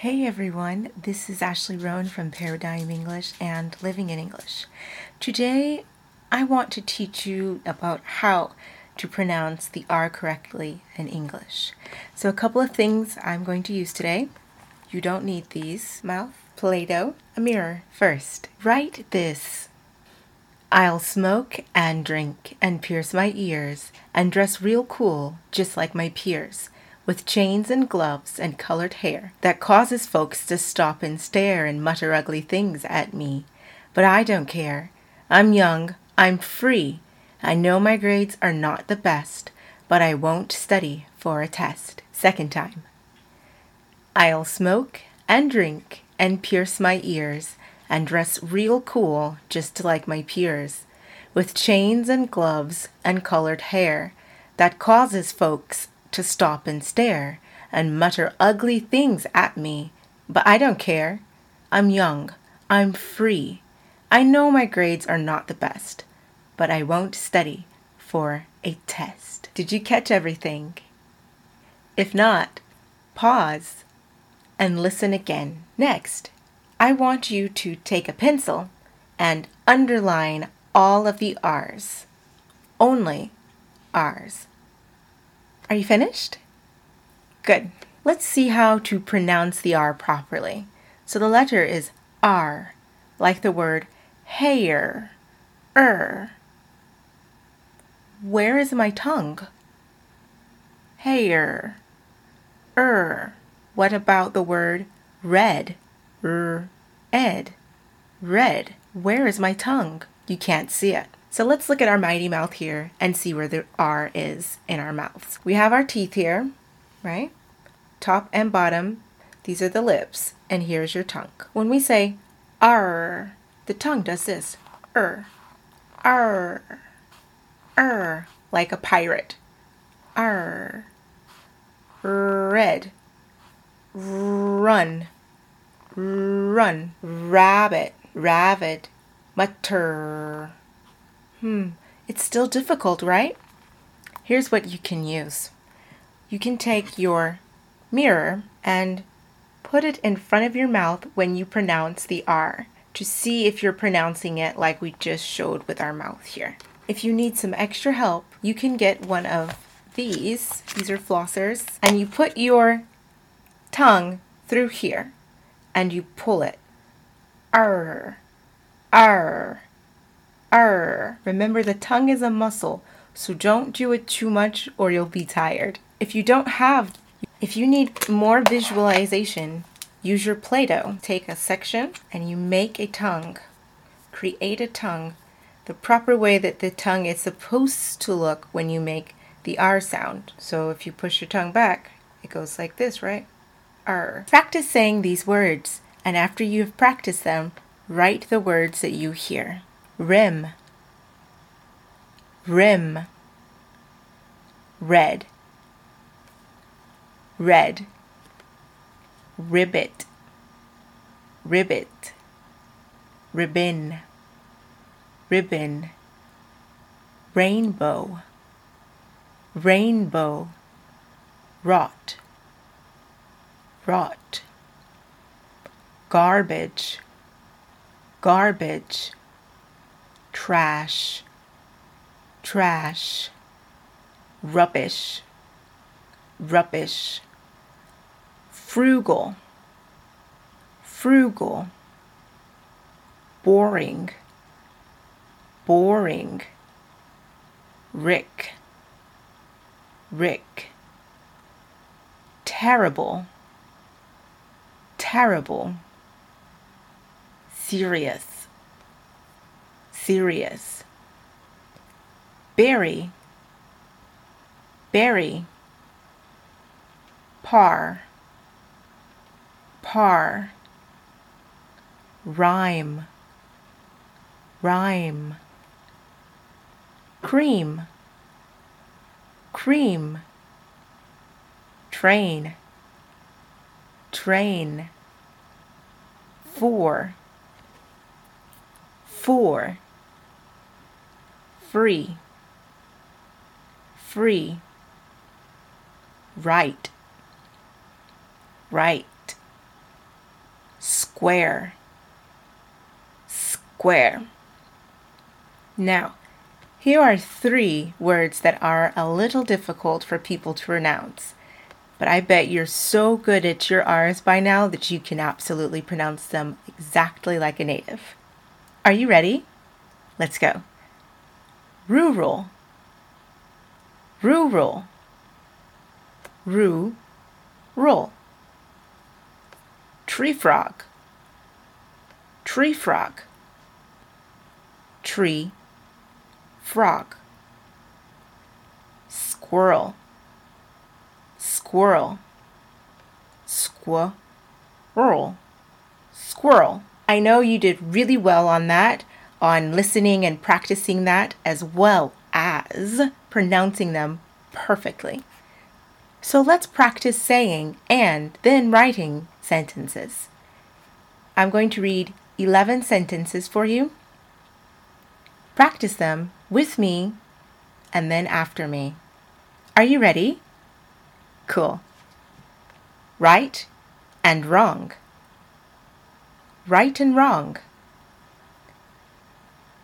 Hey everyone, this is Ashley Roan from Paradigm English and Living in English. Today I want to teach you about how to pronounce the R correctly in English. So, a couple of things I'm going to use today. You don't need these mouth, Play Doh, a mirror. First, write this I'll smoke and drink and pierce my ears and dress real cool, just like my peers with chains and gloves and colored hair that causes folks to stop and stare and mutter ugly things at me. But I don't care. I'm young. I'm free. I know my grades are not the best, but I won't study for a test. Second time. I'll smoke and drink and pierce my ears and dress real cool just like my peers with chains and gloves and colored hair that causes folks to stop and stare and mutter ugly things at me, but I don't care. I'm young. I'm free. I know my grades are not the best, but I won't study for a test. Did you catch everything? If not, pause and listen again. Next, I want you to take a pencil and underline all of the R's. Only R's. Are you finished? Good. Let's see how to pronounce the R properly. So the letter is R, like the word hair, er. Where is my tongue? Hair, er. What about the word red, er, ed, red? Where is my tongue? You can't see it. So let's look at our mighty mouth here and see where the R is in our mouths. We have our teeth here, right? Top and bottom, these are the lips, and here's your tongue. When we say R, the tongue does this. R, R, R, like a pirate. R, red, run, run, rabbit, rabbit, mutter Hmm, it's still difficult, right? Here's what you can use. You can take your mirror and put it in front of your mouth when you pronounce the R to see if you're pronouncing it like we just showed with our mouth here. If you need some extra help, you can get one of these. These are flossers. And you put your tongue through here and you pull it. R, R, Remember, the tongue is a muscle, so don't do it too much or you'll be tired. If you don't have, if you need more visualization, use your Play Doh. Take a section and you make a tongue. Create a tongue the proper way that the tongue is supposed to look when you make the R sound. So if you push your tongue back, it goes like this, right? R. Practice saying these words, and after you've practiced them, write the words that you hear rim, rim, red, red, ribbit, ribbit, ribbon, ribbon, rainbow, rainbow, rot, rot, garbage, garbage trash, trash, rubbish, rubbish, frugal, frugal, boring, boring, Rick, Rick, terrible, terrible, serious serious. Berry, berry. Par, par. Rhyme, rhyme. Cream, cream. Train, train. Four, four free, free, right, right, square, square. Now, here are three words that are a little difficult for people to pronounce, but I bet you're so good at your R's by now that you can absolutely pronounce them exactly like a native. Are you ready? Let's go. Rural, rural, rue, roll. Tree frog, tree frog, tree frog, squirrel, squirrel, squirrel, squirrel. I know you did really well on that, on listening and practicing that, as well as pronouncing them perfectly. So let's practice saying and then writing sentences. I'm going to read 11 sentences for you. Practice them with me and then after me. Are you ready? Cool. Right and wrong. Right and wrong.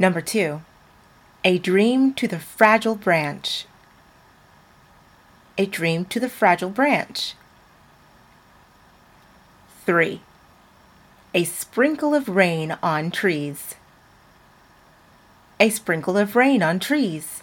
Number two, a dream to the fragile branch. A dream to the fragile branch. Three, a sprinkle of rain on trees a sprinkle of rain on trees.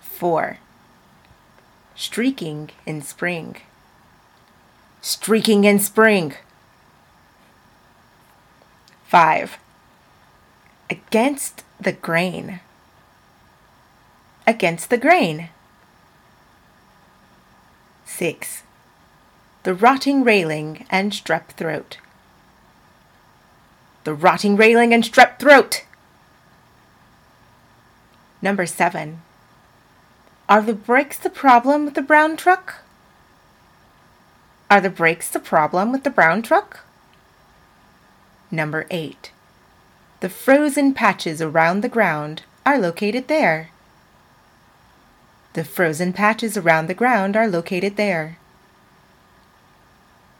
4. Streaking in spring. Streaking in spring. 5. Against the grain. Against the grain. 6. The rotting railing and strep throat. The rotting railing and strep throat. Number seven. Are the brakes the problem with the brown truck? Are the brakes the problem with the brown truck? Number eight. The frozen patches around the ground are located there. The frozen patches around the ground are located there.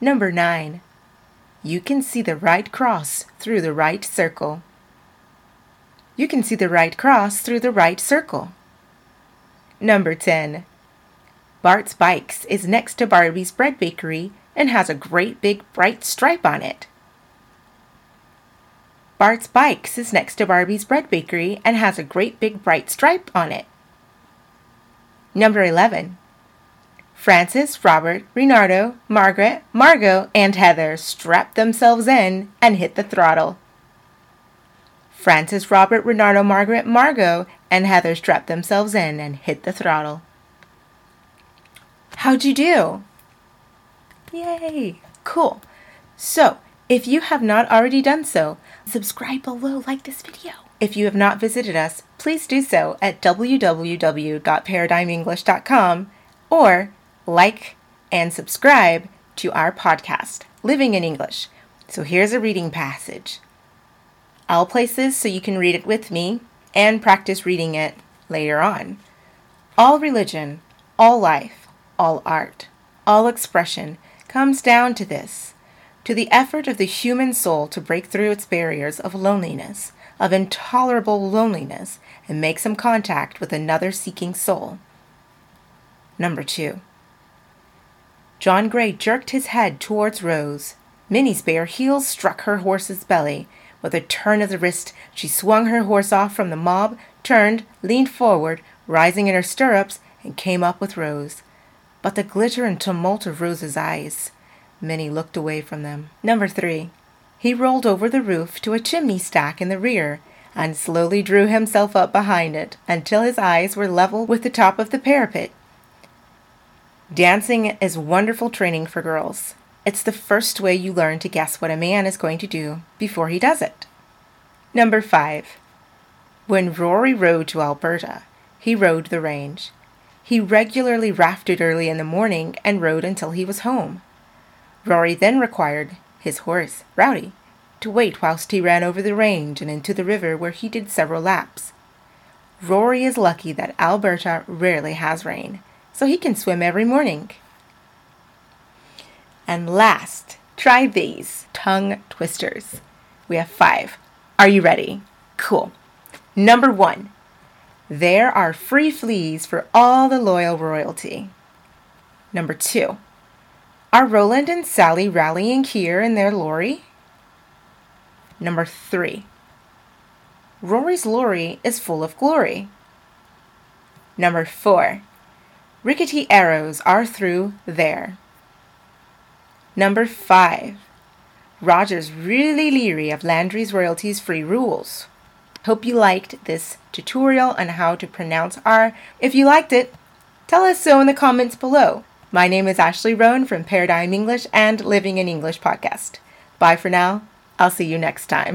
Number nine. You can see the right cross through the right circle you can see the right cross through the right circle. Number 10. Bart's Bikes is next to Barbie's Bread Bakery and has a great big bright stripe on it. Bart's Bikes is next to Barbie's Bread Bakery and has a great big bright stripe on it. Number 11. Francis, Robert, Renardo, Margaret, Margot, and Heather strapped themselves in and hit the throttle. Francis, Robert, Renardo, Margaret, Margot, and Heather strapped themselves in and hit the throttle. How'd you do? Yay! Cool. So, if you have not already done so, subscribe below, like this video. If you have not visited us, please do so at www.paradigmenglish.com or like and subscribe to our podcast, Living in English. So here's a reading passage. I'll places so you can read it with me and practice reading it later on. All religion, all life, all art, all expression comes down to this to the effort of the human soul to break through its barriers of loneliness, of intolerable loneliness, and make some contact with another seeking soul. Number two. John Gray jerked his head towards Rose. Minnie's bare heels struck her horse's belly, with a turn of the wrist, she swung her horse off from the mob, turned, leaned forward, rising in her stirrups, and came up with Rose. But the glitter and tumult of Rose's eyes. Minnie looked away from them. Number three. He rolled over the roof to a chimney stack in the rear, and slowly drew himself up behind it until his eyes were level with the top of the parapet. Dancing is wonderful training for girls. It's the first way you learn to guess what a man is going to do before he does it. Number 5. When Rory rode to Alberta, he rode the range. He regularly rafted early in the morning and rode until he was home. Rory then required his horse, Rowdy, to wait whilst he ran over the range and into the river where he did several laps. Rory is lucky that Alberta rarely has rain, so he can swim every morning. And last Try these tongue twisters. We have five. Are you ready? Cool. Number one, there are free fleas for all the loyal royalty. Number two, are Roland and Sally rallying here in their lorry? Number three, Rory's lorry is full of glory. Number four, rickety arrows are through there. Number five, Roger's really leery of Landry's royalties free rules. Hope you liked this tutorial on how to pronounce R. If you liked it, tell us so in the comments below. My name is Ashley Roan from Paradigm English and Living in English podcast. Bye for now. I'll see you next time.